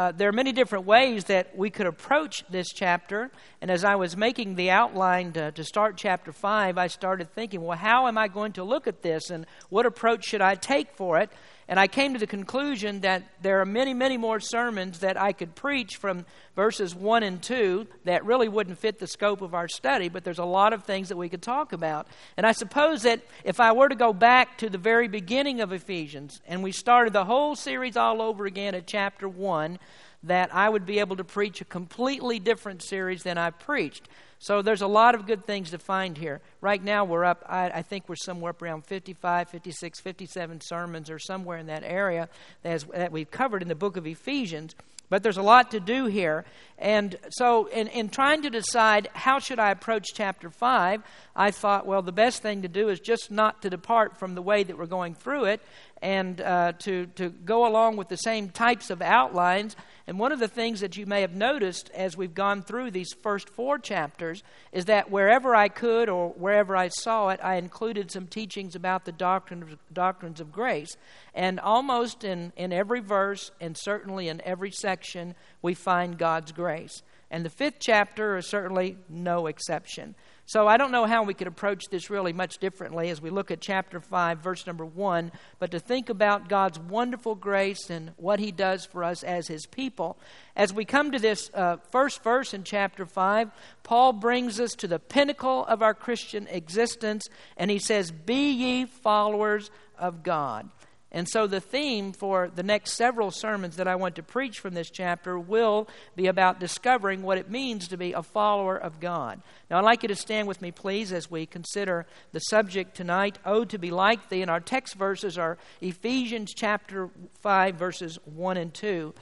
Uh, there are many different ways that we could approach this chapter. And as I was making the outline to, to, start chapter 5, I started thinking, well, how am I going to look at this and what approach should I take for it? And I came to the conclusion that there are many, many more sermons that I could preach from verses 1 and 2 that really wouldn't fit the scope of our study, but there's a lot of things that we could talk about. And I suppose that if I were to go back to the very beginning of Ephesians and we started the whole series all over again at chapter 1, that I would be able to preach a completely different series than I've preached. So there's a lot of good things to find here. Right now, we're up, I, I, think we're somewhere up around 55, 56, 57 sermons or somewhere in that area that, that we've covered in the book of Ephesians. But there's a lot to do here. And so, in, in trying to decide how should I approach chapter 5, I thought, well, the best thing to do is just not to depart from the way that we're going through it and uh, to, to go along with the same types of outlines and one of the things that you may have noticed as we've gone through these first four chapters is that wherever I could or wherever I saw it, I included some teachings about the doctrine of, doctrines of grace. And almost in, in every verse and certainly in every section, we find God's grace. And the fifth chapter is certainly no exception. So I don't know how we could approach this really much differently as we look at chapter 5, verse number 1, but to think about God's wonderful grace and what He does for us as His people. As we come to this uh, first verse in chapter 5, Paul brings us to the pinnacle of our Christian existence, and he says, Be ye followers of God. And so, the theme for the next several sermons that I want to preach from this chapter will be about discovering what it means to be a follower of God. Now, I'd like you to stand with me, please, as we consider the subject tonight Oh, to be like thee. And our text verses are Ephesians chapter 5, verses 1 and 2.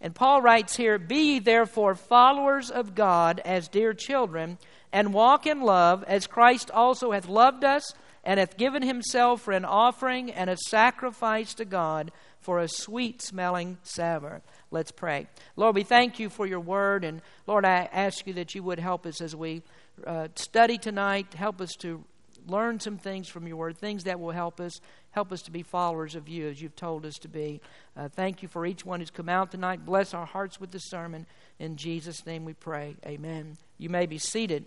And Paul writes here Be ye therefore followers of God as dear children, and walk in love, as Christ also hath loved us and hath given himself for an offering and a sacrifice to God for a sweet smelling savour. Let's pray. Lord, we thank you for your word, and Lord, I ask you that you would help us as we uh, study tonight, help us to learn some things from your word, things that will help us, help us to be followers of you as you've told us to be. Uh, thank you for each one who's come out tonight. Bless our hearts with the sermon. In Jesus' name we pray. Amen. You may be seated.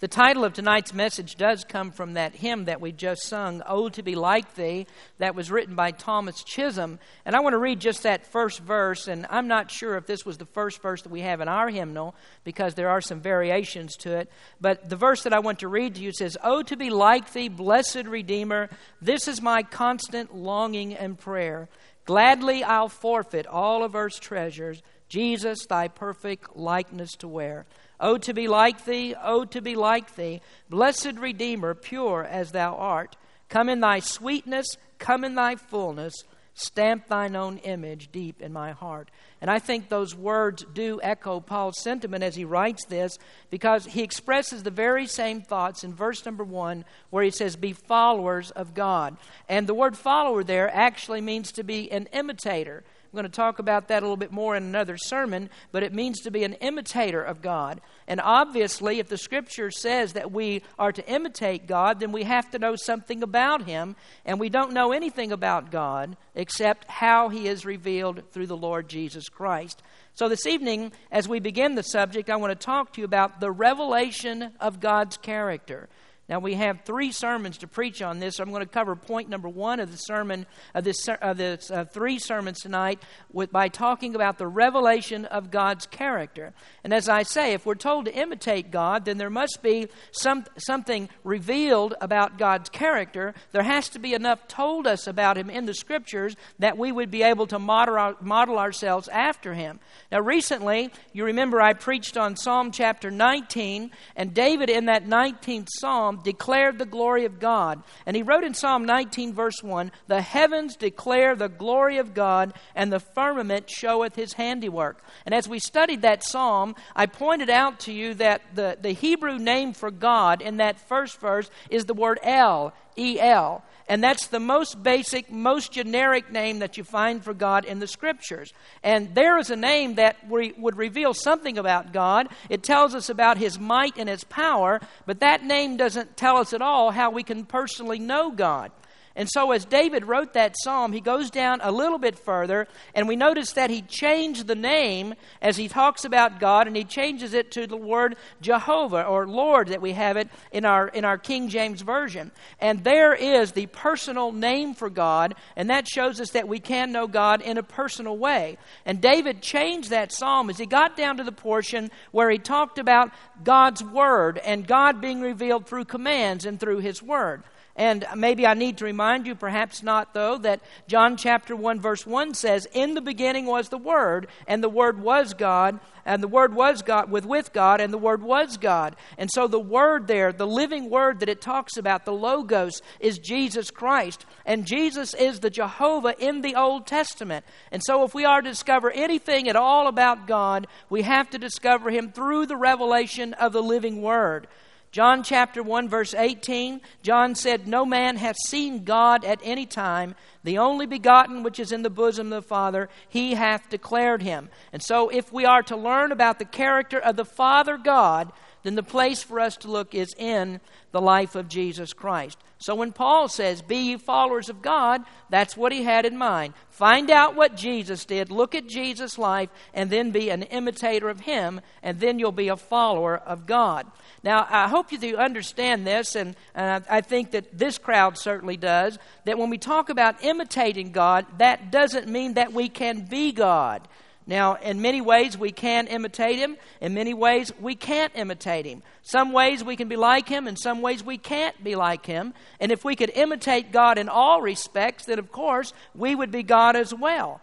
The title of tonight's message does come from that hymn that we just sung, Oh, to be like thee, that was written by Thomas Chisholm. And I want to read just that first verse, and I'm not sure if this was the first verse that we have in our hymnal because there are some variations to it. But the verse that I want to read to you says, Oh, to be like thee, blessed Redeemer, this is my constant longing and prayer. Gladly I'll forfeit all of earth's treasures, Jesus, thy perfect likeness to wear. Oh, to be like thee, oh, to be like thee, blessed Redeemer, pure as thou art. Come in thy sweetness, come in thy fullness, stamp thine own image deep in my heart. And I think those words do echo Paul's sentiment as he writes this because he expresses the very same thoughts in verse number one where he says, Be followers of God. And the word follower there actually means to be an imitator. I'm going to talk about that a little bit more in another sermon, but it means to be an imitator of God. And obviously, if the scripture says that we are to imitate God, then we have to know something about Him. And we don't know anything about God except how He is revealed through the Lord Jesus Christ. So, this evening, as we begin the subject, I want to talk to you about the revelation of God's character. Now we have three sermons to preach on this. I'm going to cover point number one of the sermon of this of this uh, three sermons tonight with, by talking about the revelation of God's character. And as I say, if we're told to imitate God, then there must be some something revealed about God's character. There has to be enough told us about Him in the Scriptures that we would be able to model, model ourselves after Him. Now, recently, you remember I preached on Psalm chapter 19, and David in that 19th Psalm declared the glory of God. And he wrote in Psalm 19, verse 1 The heavens declare the glory of God, and the firmament showeth his handiwork. And as we studied that psalm, I pointed out to you that the, the Hebrew name for God in that first verse is the word El, E L. And that's the most basic, most generic name that you find for God in the Scriptures. And there is a name that re- would reveal something about God. It tells us about His might and His power, but that name doesn't tell us at all how we can personally know God. And so, as David wrote that psalm, he goes down a little bit further, and we notice that he changed the name as he talks about God, and he changes it to the word Jehovah or Lord that we have it in our, in our King James Version. And there is the personal name for God, and that shows us that we can know God in a personal way. And David changed that psalm as he got down to the portion where he talked about God's Word and God being revealed through commands and through His Word. And maybe I need to remind you, perhaps not though, that John chapter 1 verse 1 says, In the beginning was the Word, and the Word was God, and the Word was God, with, with God, and the Word was God. And so the Word there, the living Word that it talks about, the Logos, is Jesus Christ. And Jesus is the Jehovah in the Old Testament. And so if we are to discover anything at all about God, we have to discover Him through the revelation of the living Word. John chapter 1, verse 18, John said, No man hath seen God at any time. The only begotten which is in the bosom of the Father, he hath declared him. And so, if we are to learn about the character of the Father God, then the place for us to look is in the life of Jesus Christ. So when Paul says, Be ye followers of God, that's what he had in mind. Find out what Jesus did, look at Jesus' life, and then be an imitator of him, and then you'll be a follower of God. Now, I hope you do understand this, and, and I, I think that this crowd certainly does, that when we talk about imitating God, that doesn't mean that we can be God. Now, in many ways, we can imitate him. In many ways, we can't imitate him. Some ways we can be like him, and some ways we can't be like him. And if we could imitate God in all respects, then of course we would be God as well.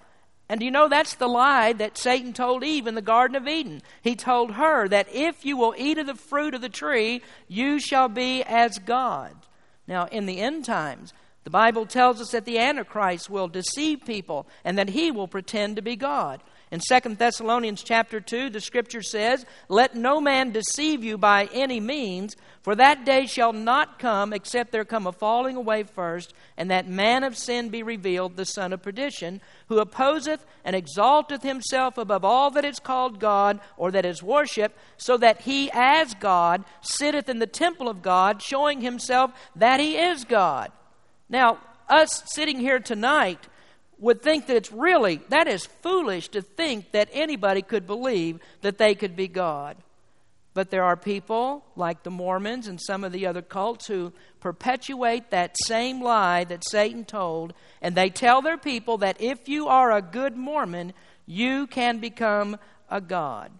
And you know that's the lie that Satan told Eve in the Garden of Eden? He told her that if you will eat of the fruit of the tree, you shall be as God. Now, in the end times, the Bible tells us that the Antichrist will deceive people and that he will pretend to be God. In 2 Thessalonians chapter 2, the scripture says, Let no man deceive you by any means, for that day shall not come except there come a falling away first, and that man of sin be revealed, the son of perdition, who opposeth and exalteth himself above all that is called God or that is worshipped, so that he as God sitteth in the temple of God, showing himself that he is God. Now, us sitting here tonight, would think that it's really, that is foolish to think that anybody could believe that they could be God. But there are people like the Mormons and some of the other cults who perpetuate that same lie that Satan told, and they tell their people that if you are a good Mormon, you can become a God.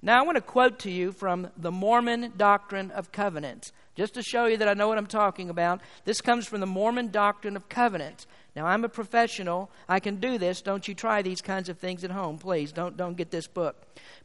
Now, I want to quote to you from the Mormon Doctrine of Covenants, just to show you that I know what I'm talking about. This comes from the Mormon Doctrine of Covenants. Now, I'm a professional. I can do this. Don't you try these kinds of things at home, please. Don't, don't get this book.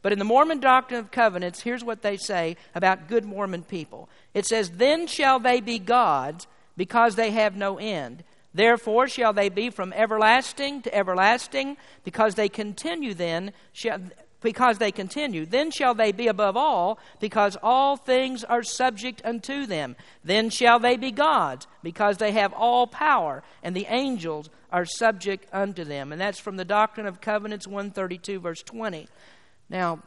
But in the Mormon Doctrine of Covenants, here's what they say about good Mormon people it says, Then shall they be gods because they have no end. Therefore shall they be from everlasting to everlasting, because they continue then shall because they continue. Then shall they be above all, because all things are subject unto them. Then shall they be gods, because they have all power, and the angels are subject unto them. And that's from the Doctrine of Covenants 132, verse 20. Now,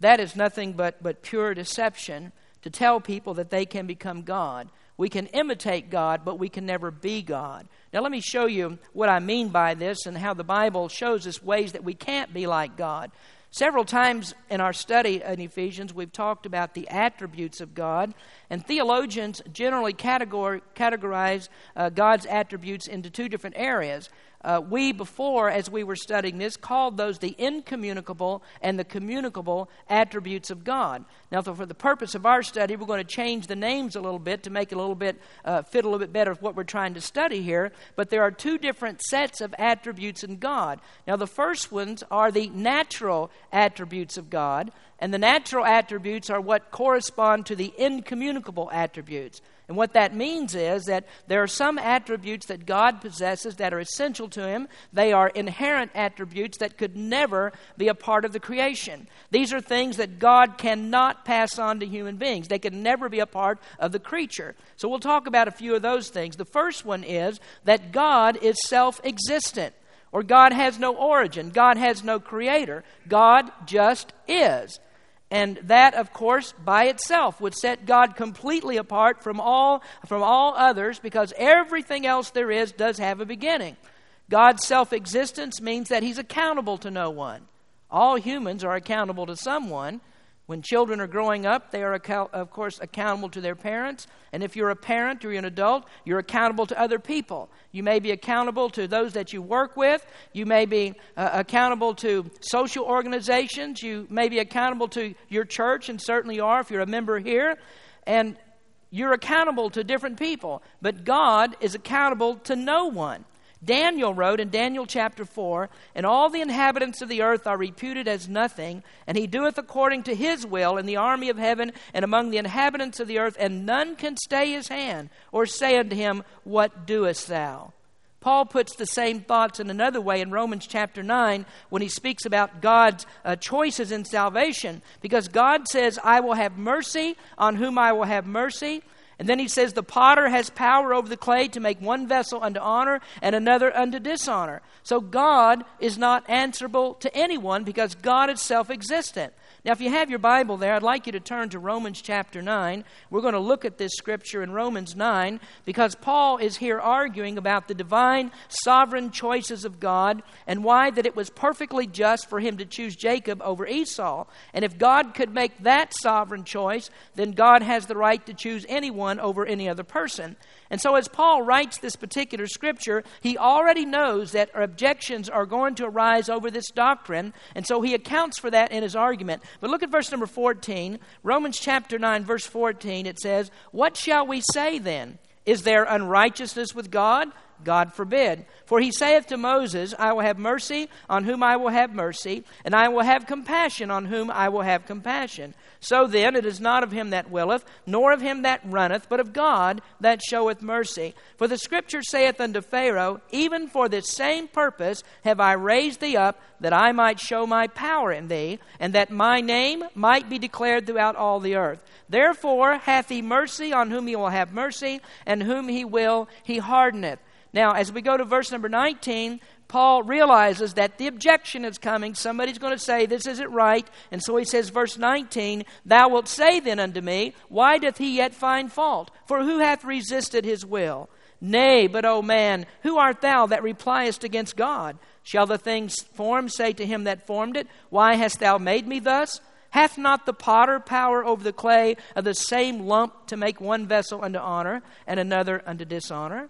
that is nothing but, but pure deception to tell people that they can become God. We can imitate God, but we can never be God. Now, let me show you what I mean by this and how the Bible shows us ways that we can't be like God. Several times in our study in Ephesians, we've talked about the attributes of God, and theologians generally categorize uh, God's attributes into two different areas. Uh, we, before, as we were studying this, called those the incommunicable and the communicable attributes of God. Now, for the purpose of our study, we're going to change the names a little bit to make it a little bit uh, fit a little bit better with what we're trying to study here. But there are two different sets of attributes in God. Now, the first ones are the natural attributes of God, and the natural attributes are what correspond to the incommunicable attributes. And what that means is that there are some attributes that God possesses that are essential to Him. They are inherent attributes that could never be a part of the creation. These are things that God cannot pass on to human beings, they can never be a part of the creature. So we'll talk about a few of those things. The first one is that God is self existent, or God has no origin, God has no creator. God just is. And that, of course, by itself would set God completely apart from all, from all others because everything else there is does have a beginning. God's self existence means that He's accountable to no one. All humans are accountable to someone. When children are growing up, they are, of course, accountable to their parents. And if you're a parent or you're an adult, you're accountable to other people. You may be accountable to those that you work with. You may be uh, accountable to social organizations. You may be accountable to your church, and certainly are if you're a member here. And you're accountable to different people. But God is accountable to no one. Daniel wrote in Daniel chapter 4 And all the inhabitants of the earth are reputed as nothing, and he doeth according to his will in the army of heaven and among the inhabitants of the earth, and none can stay his hand or say unto him, What doest thou? Paul puts the same thoughts in another way in Romans chapter 9 when he speaks about God's uh, choices in salvation. Because God says, I will have mercy on whom I will have mercy, and then he says, The potter has power over the clay to make one vessel unto honor and another unto dishonor. So God is not answerable to anyone because God is self existent. Now, if you have your Bible there, I'd like you to turn to Romans chapter 9. We're going to look at this scripture in Romans 9 because Paul is here arguing about the divine sovereign choices of God and why that it was perfectly just for him to choose Jacob over Esau. And if God could make that sovereign choice, then God has the right to choose anyone over any other person. And so, as Paul writes this particular scripture, he already knows that objections are going to arise over this doctrine, and so he accounts for that in his argument. But look at verse number 14. Romans chapter 9, verse 14, it says, What shall we say then? Is there unrighteousness with God? God forbid. For he saith to Moses, I will have mercy on whom I will have mercy, and I will have compassion on whom I will have compassion. So then, it is not of him that willeth, nor of him that runneth, but of God that showeth mercy. For the scripture saith unto Pharaoh, Even for this same purpose have I raised thee up, that I might show my power in thee, and that my name might be declared throughout all the earth. Therefore hath he mercy on whom he will have mercy, and whom he will he hardeneth. Now, as we go to verse number 19, Paul realizes that the objection is coming. Somebody's going to say, This isn't right. And so he says, verse 19, Thou wilt say then unto me, Why doth he yet find fault? For who hath resisted his will? Nay, but, O man, who art thou that repliest against God? Shall the things formed say to him that formed it, Why hast thou made me thus? Hath not the potter power over the clay of the same lump to make one vessel unto honor and another unto dishonor?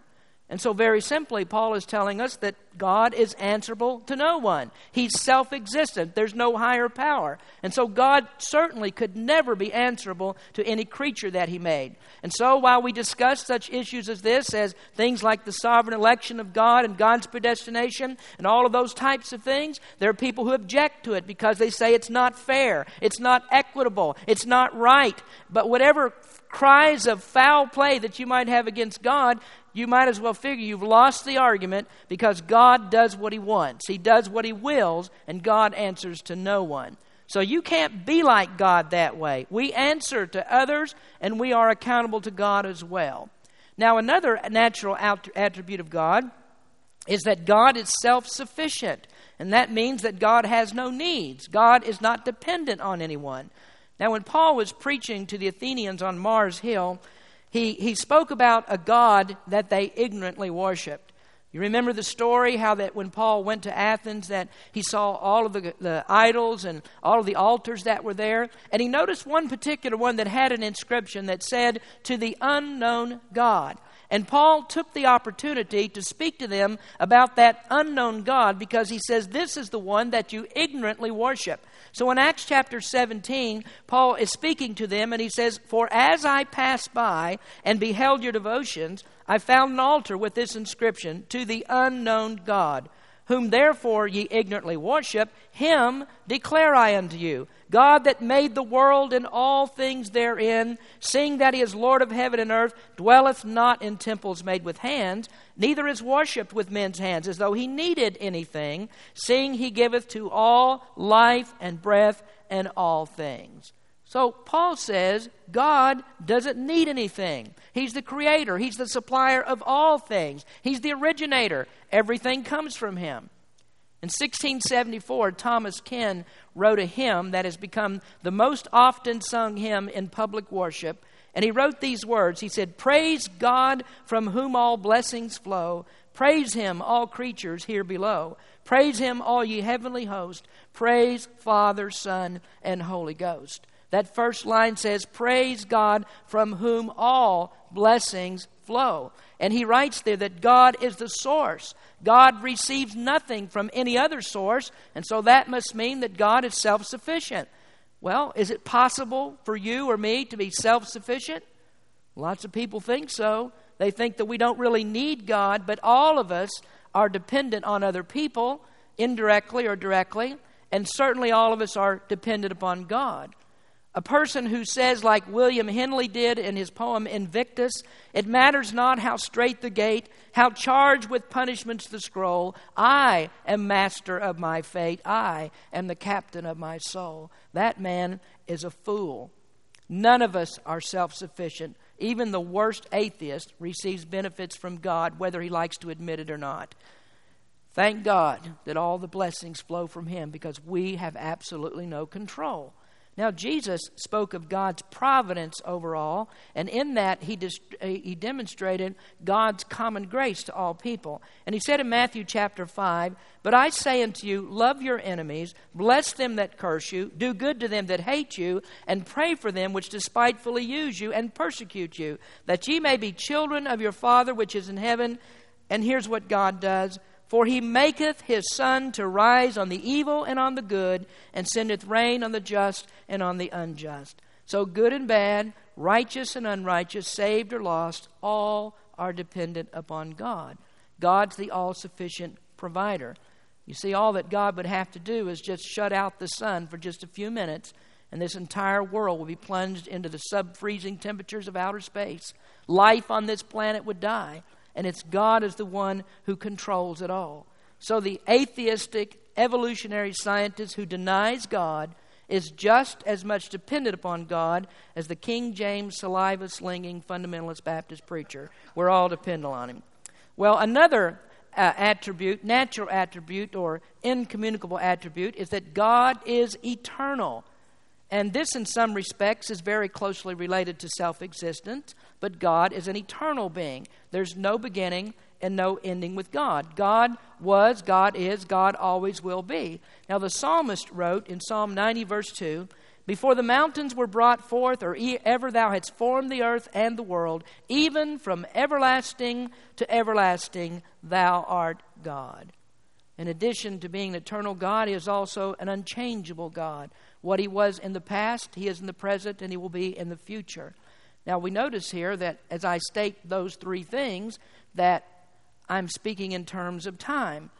And so, very simply, Paul is telling us that God is answerable to no one. He's self existent, there's no higher power. And so, God certainly could never be answerable to any creature that He made. And so, while we discuss such issues as this, as things like the sovereign election of God and God's predestination and all of those types of things, there are people who object to it because they say it's not fair, it's not equitable, it's not right. But whatever cries of foul play that you might have against God, you might as well figure you've lost the argument because God does what He wants. He does what He wills, and God answers to no one. So you can't be like God that way. We answer to others, and we are accountable to God as well. Now, another natural attribute of God is that God is self sufficient. And that means that God has no needs. God is not dependent on anyone. Now, when Paul was preaching to the Athenians on Mars Hill, he, he spoke about a God that they ignorantly worshiped. You remember the story how that when Paul went to Athens that he saw all of the, the idols and all of the altars that were there and he noticed one particular one that had an inscription that said to the unknown God. And Paul took the opportunity to speak to them about that unknown God because he says this is the one that you ignorantly worship. So in Acts chapter 17, Paul is speaking to them and he says, For as I passed by and beheld your devotions, I found an altar with this inscription, To the unknown God whom therefore ye ignorantly worship, him declare I unto you. God that made the world and all things therein, seeing that he is Lord of heaven and earth, dwelleth not in temples made with hands, neither is worshipped with men's hands, as though he needed anything, seeing he giveth to all life and breath and all things. So Paul says God doesn't need anything. He's the creator, He's the supplier of all things, He's the originator. Everything comes from Him. In 1674, Thomas Ken wrote a hymn that has become the most often sung hymn in public worship. And he wrote these words He said, Praise God from whom all blessings flow. Praise him, all creatures here below. Praise him, all ye heavenly host. Praise Father, Son, and Holy Ghost. That first line says, Praise God from whom all blessings flow. And he writes there that God is the source. God receives nothing from any other source, and so that must mean that God is self sufficient. Well, is it possible for you or me to be self sufficient? Lots of people think so. They think that we don't really need God, but all of us are dependent on other people, indirectly or directly, and certainly all of us are dependent upon God. A person who says, like William Henley did in his poem Invictus, it matters not how strait the gate, how charged with punishments the scroll, I am master of my fate, I am the captain of my soul. That man is a fool. None of us are self sufficient. Even the worst atheist receives benefits from God, whether he likes to admit it or not. Thank God that all the blessings flow from him because we have absolutely no control. Now, Jesus spoke of God's providence overall, and in that he, he demonstrated God's common grace to all people. And he said in Matthew chapter 5, But I say unto you, love your enemies, bless them that curse you, do good to them that hate you, and pray for them which despitefully use you and persecute you, that ye may be children of your Father which is in heaven. And here's what God does for he maketh his sun to rise on the evil and on the good, and sendeth rain on the just and on the unjust. So good and bad, righteous and unrighteous, saved or lost, all are dependent upon God. God's the all sufficient provider. You see, all that God would have to do is just shut out the sun for just a few minutes, and this entire world would be plunged into the sub freezing temperatures of outer space. Life on this planet would die and it's God is the one who controls it all. So the atheistic evolutionary scientist who denies God is just as much dependent upon God as the King James saliva slinging fundamentalist Baptist preacher. We're all dependent on him. Well, another uh, attribute, natural attribute, or incommunicable attribute, is that God is eternal. And this, in some respects, is very closely related to self existence, but God is an eternal being. There's no beginning and no ending with God. God was, God is, God always will be. Now, the psalmist wrote in Psalm 90, verse 2 Before the mountains were brought forth, or ever thou hadst formed the earth and the world, even from everlasting to everlasting, thou art God. In addition to being an eternal God, He is also an unchangeable God. What He was in the past, He is in the present, and He will be in the future. Now, we notice here that as I state those three things, that I'm speaking in terms of time.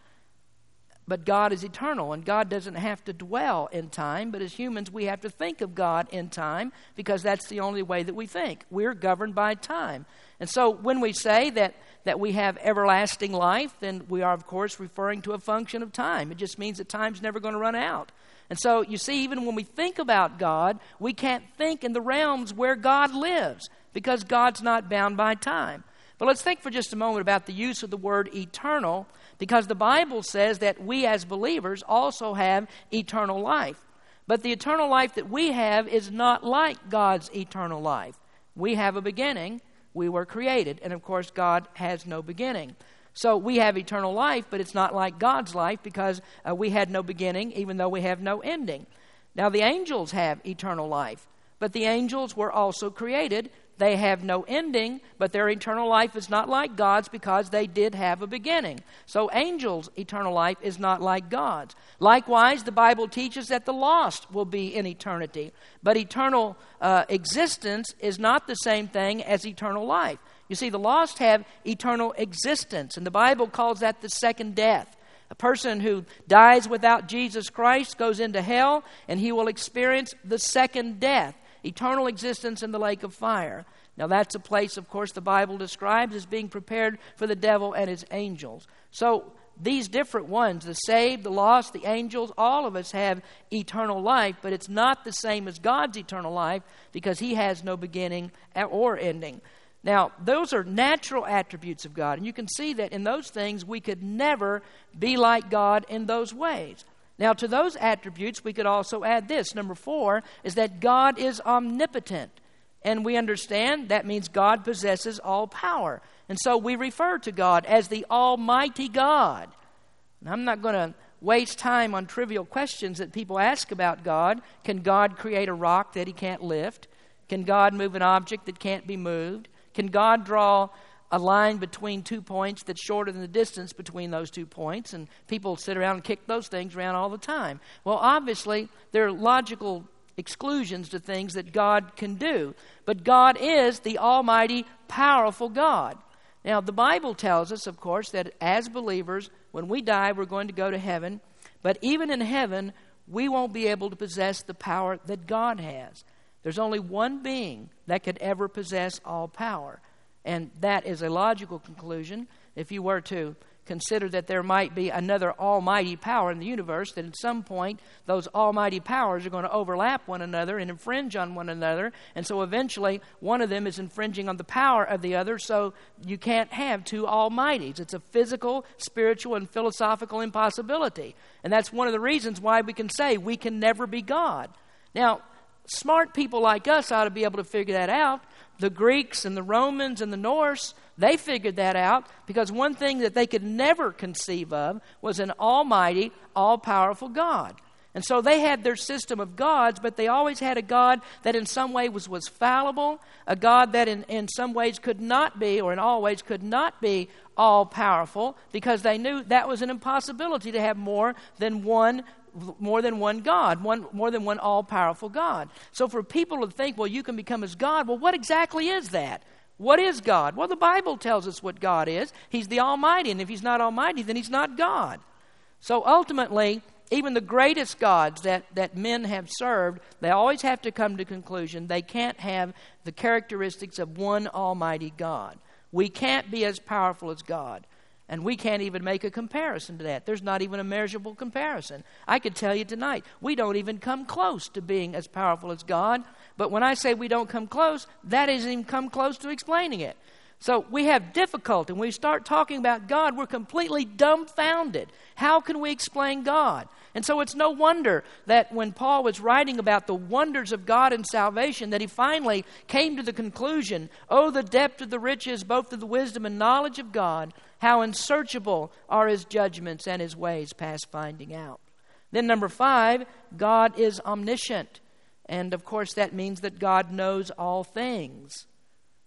But God is eternal, and God doesn't have to dwell in time. But as humans, we have to think of God in time because that's the only way that we think. We're governed by time. And so when we say that, that we have everlasting life, then we are, of course, referring to a function of time. It just means that time's never going to run out. And so you see, even when we think about God, we can't think in the realms where God lives because God's not bound by time. But let's think for just a moment about the use of the word eternal because the Bible says that we as believers also have eternal life. But the eternal life that we have is not like God's eternal life. We have a beginning, we were created, and of course, God has no beginning. So we have eternal life, but it's not like God's life because uh, we had no beginning, even though we have no ending. Now, the angels have eternal life, but the angels were also created they have no ending, but their eternal life is not like God's because they did have a beginning. So, angels' eternal life is not like God's. Likewise, the Bible teaches that the lost will be in eternity, but eternal uh, existence is not the same thing as eternal life. You see, the lost have eternal existence, and the Bible calls that the second death. A person who dies without Jesus Christ goes into hell, and he will experience the second death eternal existence in the lake of fire. Now, that's a place, of course, the Bible describes as being prepared for the devil and his angels. So, these different ones, the saved, the lost, the angels, all of us have eternal life, but it's not the same as God's eternal life because He has no beginning or ending. Now, those are natural attributes of God, and you can see that in those things we could never be like God in those ways. Now, to those attributes, we could also add this. Number four is that God is omnipotent. And we understand that means God possesses all power. And so we refer to God as the Almighty God. And I'm not going to waste time on trivial questions that people ask about God. Can God create a rock that he can't lift? Can God move an object that can't be moved? Can God draw a line between two points that's shorter than the distance between those two points? And people sit around and kick those things around all the time. Well, obviously, there are logical exclusions to things that God can do. But God is the Almighty, powerful God. Now, the Bible tells us, of course, that as believers, when we die, we're going to go to heaven. But even in heaven, we won't be able to possess the power that God has. There's only one being that could ever possess all power. And that is a logical conclusion. If you were to consider that there might be another almighty power in the universe, that at some point those almighty powers are going to overlap one another and infringe on one another. And so eventually one of them is infringing on the power of the other, so you can't have two almighties. It's a physical, spiritual, and philosophical impossibility. And that's one of the reasons why we can say we can never be God. Now, smart people like us ought to be able to figure that out. The Greeks and the Romans and the Norse, they figured that out because one thing that they could never conceive of was an almighty, all powerful God. And so they had their system of gods, but they always had a God that in some way was, was fallible, a God that in, in some ways could not be, or in all ways could not be all powerful, because they knew that was an impossibility to have more than one more than one God, one, more than one all powerful God. So for people to think, well, you can become as God, well, what exactly is that? What is God? Well, the Bible tells us what God is. He's the Almighty, and if He's not Almighty, then He's not God. So ultimately, even the greatest gods that, that men have served, they always have to come to conclusion they can't have the characteristics of one Almighty God. We can't be as powerful as God. And we can't even make a comparison to that. There's not even a measurable comparison. I could tell you tonight, we don't even come close to being as powerful as God. But when I say we don't come close, that isn't even come close to explaining it. So we have difficulty. When we start talking about God, we're completely dumbfounded. How can we explain God? And so it's no wonder that when Paul was writing about the wonders of God and salvation, that he finally came to the conclusion Oh, the depth of the riches, both of the wisdom and knowledge of God, how unsearchable are his judgments and his ways past finding out. Then, number five, God is omniscient. And of course, that means that God knows all things.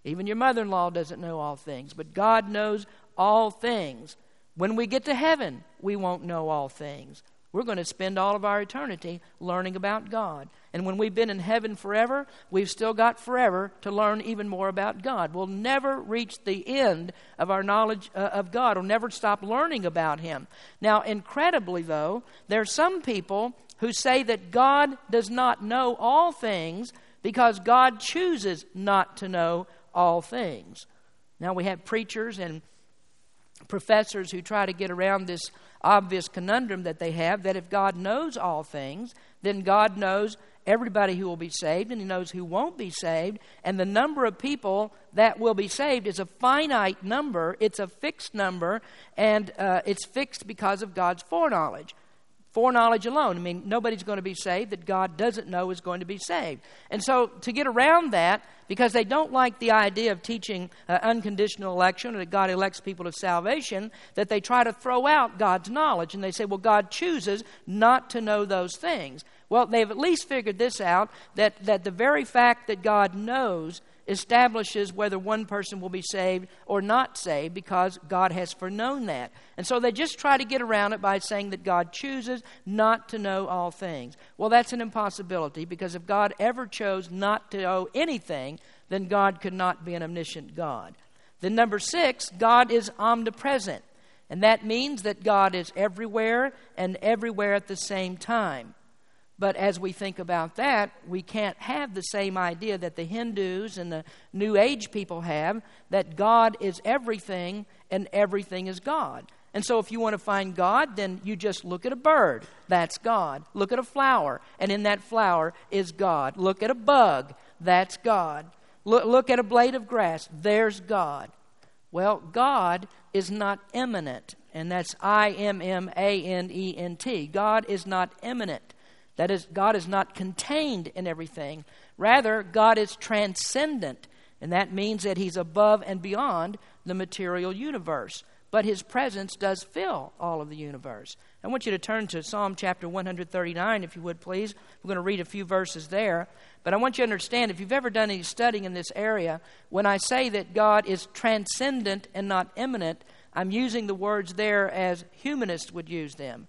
Even your mother in law doesn't know all things, but God knows all things. When we get to heaven, we won't know all things. We're going to spend all of our eternity learning about God. And when we've been in heaven forever, we've still got forever to learn even more about God. We'll never reach the end of our knowledge uh, of God. We'll never stop learning about Him. Now, incredibly, though, there are some people who say that God does not know all things because God chooses not to know all things. Now we have preachers and professors who try to get around this obvious conundrum that they have that if God knows all things, then God knows everybody who will be saved and He knows who won't be saved. And the number of people that will be saved is a finite number, it's a fixed number, and uh, it's fixed because of God's foreknowledge foreknowledge alone. I mean, nobody's going to be saved that God doesn't know is going to be saved. And so, to get around that, because they don't like the idea of teaching uh, unconditional election or that God elects people to salvation, that they try to throw out God's knowledge. And they say, well, God chooses not to know those things. Well, they've at least figured this out that, that the very fact that God knows establishes whether one person will be saved or not saved because God has foreknown that. And so they just try to get around it by saying that God chooses not to know all things. Well, that's an impossibility because if God ever chose not to know anything, then God could not be an omniscient God. Then, number six, God is omnipresent. And that means that God is everywhere and everywhere at the same time. But as we think about that, we can't have the same idea that the Hindus and the New Age people have that God is everything and everything is God. And so, if you want to find God, then you just look at a bird. That's God. Look at a flower, and in that flower is God. Look at a bug. That's God. Look, look at a blade of grass. There's God. Well, God is not immanent, and that's I M M A N E N T. God is not immanent. That is, God is not contained in everything. Rather, God is transcendent, and that means that He's above and beyond the material universe. But His presence does fill all of the universe. I want you to turn to Psalm chapter 139, if you would please. We're going to read a few verses there. But I want you to understand if you've ever done any studying in this area, when I say that God is transcendent and not immanent, I'm using the words there as humanists would use them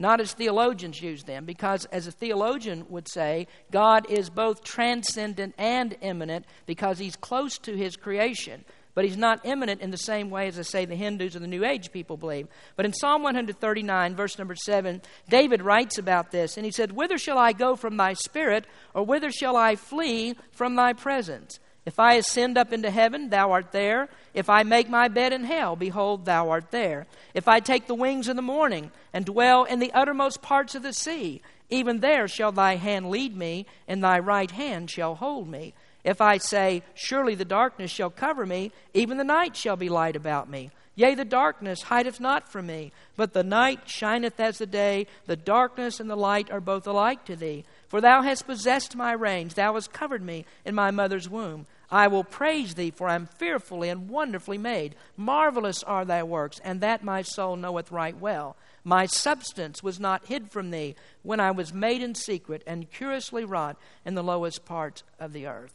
not as theologians use them, because as a theologian would say, God is both transcendent and immanent because he's close to his creation. But he's not immanent in the same way as I say the Hindus or the New Age people believe. But in Psalm 139, verse number 7, David writes about this, and he said, Whither shall I go from thy spirit, or whither shall I flee from thy presence? If I ascend up into heaven, thou art there. If I make my bed in hell, behold, thou art there. If I take the wings of the morning and dwell in the uttermost parts of the sea, even there shall thy hand lead me, and thy right hand shall hold me. If I say, Surely the darkness shall cover me, even the night shall be light about me. Yea, the darkness hideth not from me, but the night shineth as the day. The darkness and the light are both alike to thee. For thou hast possessed my reins, thou hast covered me in my mother's womb. I will praise thee, for I am fearfully and wonderfully made. Marvelous are thy works, and that my soul knoweth right well. My substance was not hid from thee when I was made in secret and curiously wrought in the lowest parts of the earth.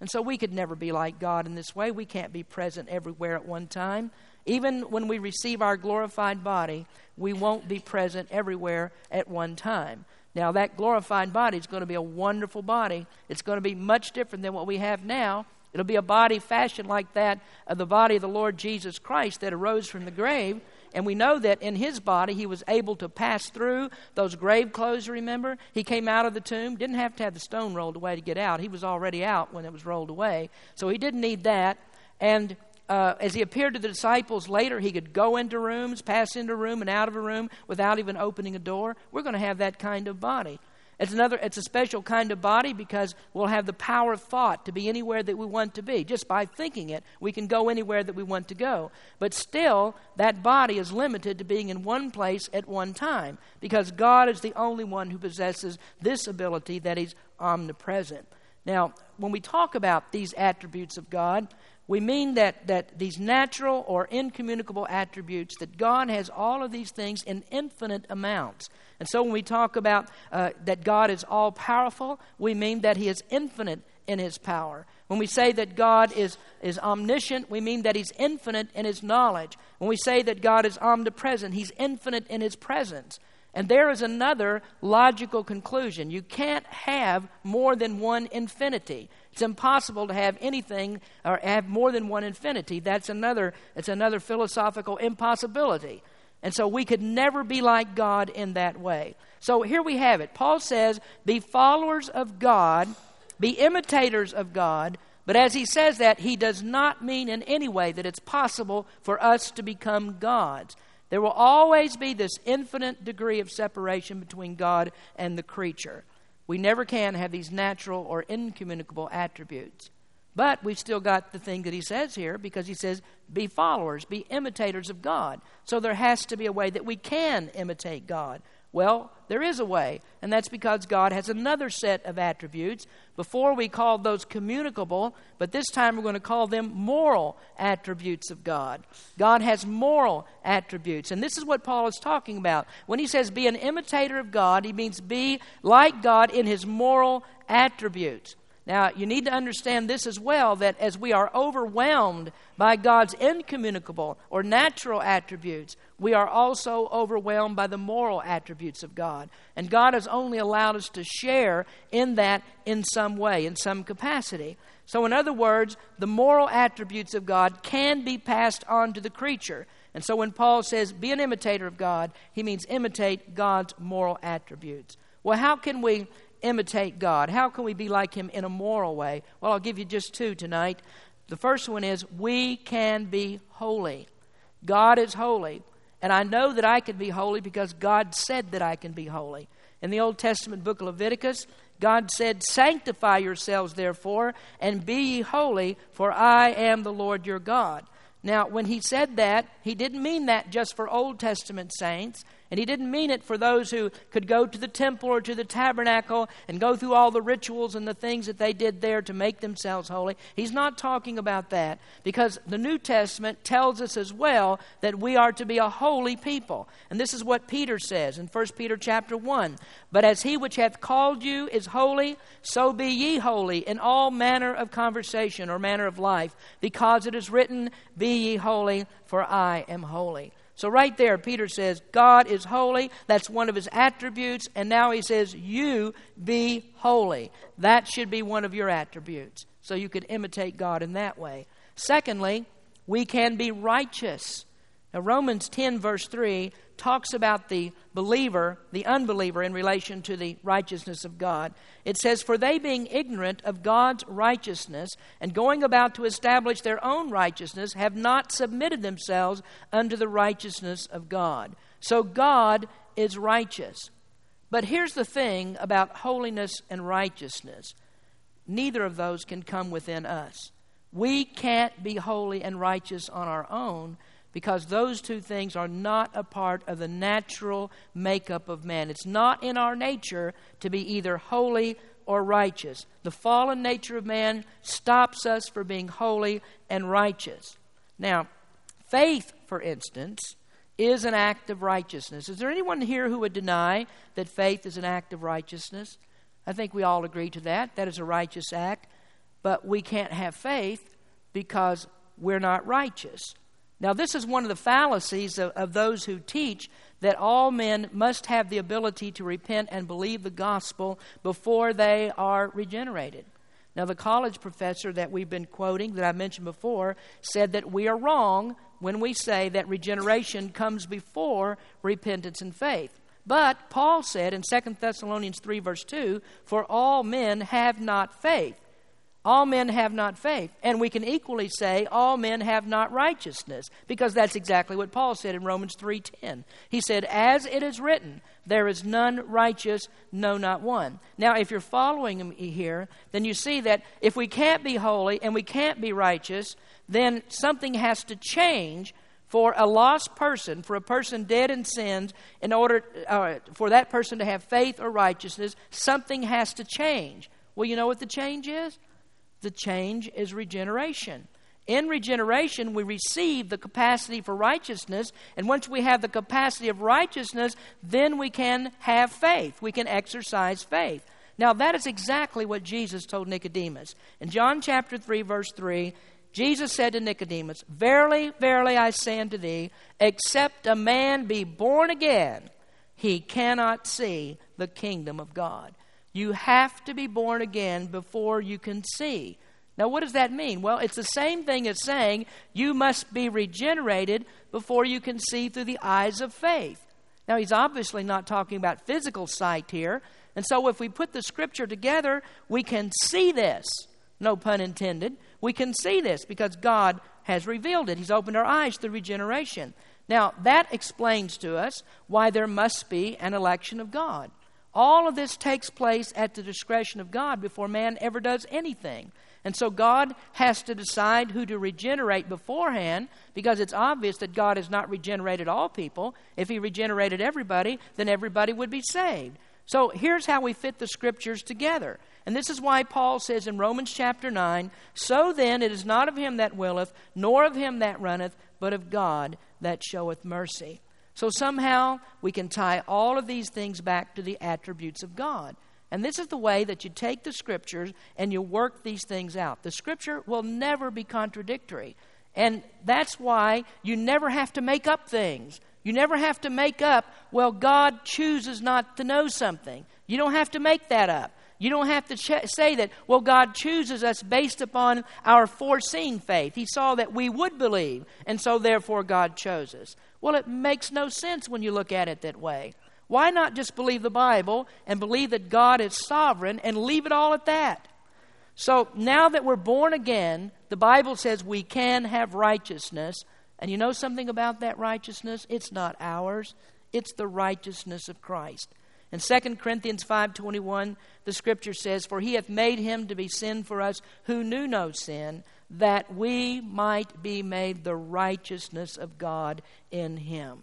And so we could never be like God in this way. We can't be present everywhere at one time. Even when we receive our glorified body, we won't be present everywhere at one time. Now, that glorified body is going to be a wonderful body. It's going to be much different than what we have now. It'll be a body fashioned like that of the body of the Lord Jesus Christ that arose from the grave. And we know that in his body, he was able to pass through those grave clothes, remember? He came out of the tomb, didn't have to have the stone rolled away to get out. He was already out when it was rolled away. So he didn't need that. And uh, as he appeared to the disciples later, he could go into rooms, pass into a room, and out of a room without even opening a door. We're going to have that kind of body. It's another it's a special kind of body because we'll have the power of thought to be anywhere that we want to be. Just by thinking it, we can go anywhere that we want to go. But still, that body is limited to being in one place at one time because God is the only one who possesses this ability that he's omnipresent. Now, when we talk about these attributes of God, we mean that, that these natural or incommunicable attributes, that God has all of these things in infinite amounts. And so when we talk about uh, that God is all powerful, we mean that He is infinite in His power. When we say that God is, is omniscient, we mean that He's infinite in His knowledge. When we say that God is omnipresent, He's infinite in His presence. And there is another logical conclusion. You can't have more than one infinity. It's impossible to have anything or have more than one infinity. That's another, it's another philosophical impossibility. And so we could never be like God in that way. So here we have it. Paul says, Be followers of God, be imitators of God. But as he says that, he does not mean in any way that it's possible for us to become gods. There will always be this infinite degree of separation between God and the creature. We never can have these natural or incommunicable attributes. But we've still got the thing that he says here because he says, be followers, be imitators of God. So there has to be a way that we can imitate God. Well, there is a way, and that's because God has another set of attributes. Before we called those communicable, but this time we're going to call them moral attributes of God. God has moral attributes, and this is what Paul is talking about. When he says be an imitator of God, he means be like God in his moral attributes. Now, you need to understand this as well that as we are overwhelmed by God's incommunicable or natural attributes, we are also overwhelmed by the moral attributes of God. And God has only allowed us to share in that in some way, in some capacity. So, in other words, the moral attributes of God can be passed on to the creature. And so, when Paul says, be an imitator of God, he means imitate God's moral attributes. Well, how can we imitate God? How can we be like Him in a moral way? Well, I'll give you just two tonight. The first one is we can be holy. God is holy. And I know that I can be holy because God said that I can be holy. In the Old Testament book of Leviticus, God said, Sanctify yourselves, therefore, and be ye holy, for I am the Lord your God. Now, when he said that, he didn't mean that just for Old Testament saints. And he didn't mean it for those who could go to the temple or to the tabernacle and go through all the rituals and the things that they did there to make themselves holy. He's not talking about that because the New Testament tells us as well that we are to be a holy people. And this is what Peter says in 1 Peter chapter 1. But as he which hath called you is holy, so be ye holy in all manner of conversation or manner of life, because it is written, Be ye holy, for I am holy. So, right there, Peter says, God is holy. That's one of his attributes. And now he says, You be holy. That should be one of your attributes. So you could imitate God in that way. Secondly, we can be righteous. Now, Romans 10, verse 3, talks about the believer, the unbeliever, in relation to the righteousness of God. It says, For they being ignorant of God's righteousness and going about to establish their own righteousness, have not submitted themselves unto the righteousness of God. So God is righteous. But here's the thing about holiness and righteousness neither of those can come within us. We can't be holy and righteous on our own because those two things are not a part of the natural makeup of man. It's not in our nature to be either holy or righteous. The fallen nature of man stops us from being holy and righteous. Now, faith, for instance, is an act of righteousness. Is there anyone here who would deny that faith is an act of righteousness? I think we all agree to that. That is a righteous act. But we can't have faith because we're not righteous. Now, this is one of the fallacies of, of, those who teach that all men must have the ability to repent and believe the gospel before they are regenerated. Now, the college professor that we've been quoting, that I mentioned before, said that we are wrong when we say that regeneration comes before repentance and faith. But Paul said in 2 Thessalonians 3, verse 2, For all men have not faith. All men have not faith. And we can equally say all men have not righteousness because that's exactly what Paul said in Romans 3:10. He said, "As it is written, there is none righteous, no not one." Now, if you're following me here, then you see that if we can't be holy and we can't be righteous, then something has to change for a lost person, for a person dead in sins, in order uh, for that person to have faith or righteousness, something has to change. Well, you know what the change is? The change is regeneration. In regeneration, we receive the capacity for righteousness, and once we have the capacity of righteousness, then we can have faith. We can exercise faith. Now, that is exactly what Jesus told Nicodemus. In John chapter 3, verse 3, Jesus said to Nicodemus, Verily, verily, I say unto thee, except a man be born again, he cannot see the kingdom of God. You have to be born again before you can see. Now, what does that mean? Well, it's the same thing as saying you must be regenerated before you can see through the eyes of faith. Now, he's obviously not talking about physical sight here. And so, if we put the scripture together, we can see this. No pun intended. We can see this because God has revealed it. He's opened our eyes through regeneration. Now, that explains to us why there must be an election of God. All of this takes place at the discretion of God before man ever does anything. And so God has to decide who to regenerate beforehand because it's obvious that God has not regenerated all people. If He regenerated everybody, then everybody would be saved. So here's how we fit the scriptures together. And this is why Paul says in Romans chapter 9 So then it is not of him that willeth, nor of him that runneth, but of God that showeth mercy. So somehow we can tie all of these things back to the attributes of God. And this is the way that you take the scriptures and you work these things out. The scripture will never be contradictory. And that's why you never have to make up things. You never have to make up, well, God chooses not to know something. You don't have to make that up. You don't have to ch- say that, well, God chooses us based upon our foreseen faith. He saw that we would believe, and so therefore God chose us. Well, it makes no sense when you look at it that way. Why not just believe the Bible and believe that God is sovereign and leave it all at that? So now that we're born again, the Bible says we can have righteousness. And you know something about that righteousness? It's not ours, it's the righteousness of Christ. In 2 Corinthians 5:21, the scripture says, "For he hath made him to be sin for us who knew no sin, that we might be made the righteousness of God in him."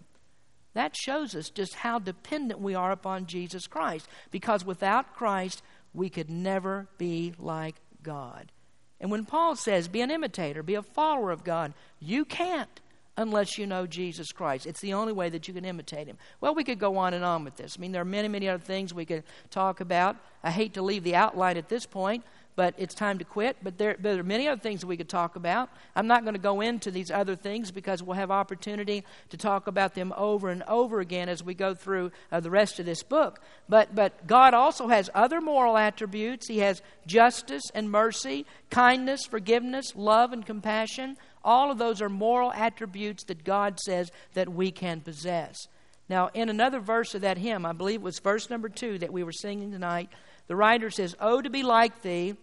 That shows us just how dependent we are upon Jesus Christ, because without Christ, we could never be like God. And when Paul says, be an imitator, be a follower of God, you can't unless you know Jesus Christ. It's the only way that you can imitate him. Well, we could go on and on with this. I mean, there are many, many other things we could talk about. I hate to leave the outline at this point, but it's time to quit. But there, there are many other things that we could talk about. I'm not going to go into these other things because we'll have opportunity to talk about them over and over again as we go through uh, the rest of this book. But, but God also has other moral attributes. He has justice and mercy, kindness, forgiveness, love, and compassion. All of those are moral attributes that God says that we can possess. Now, in another verse of that hymn, I believe it was verse number two that we were singing tonight, the writer says, Oh, to be like thee,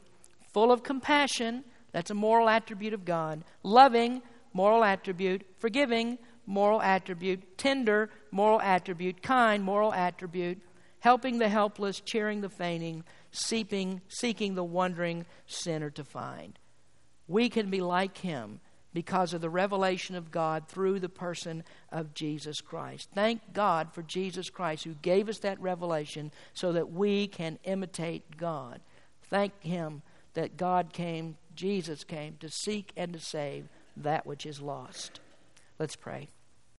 full of compassion, that's a moral attribute of God, loving, moral attribute, forgiving, moral attribute, tender, moral attribute, kind, moral attribute, helping the helpless, cheering the fainting, seeking, seeking the wandering sinner to find. We can be like him because of the revelation of God through the person of Jesus Christ. Thank God for Jesus Christ who gave us that revelation so that we can imitate God. Thank Him that God came, Jesus came to seek and to save that which is lost. Let's pray.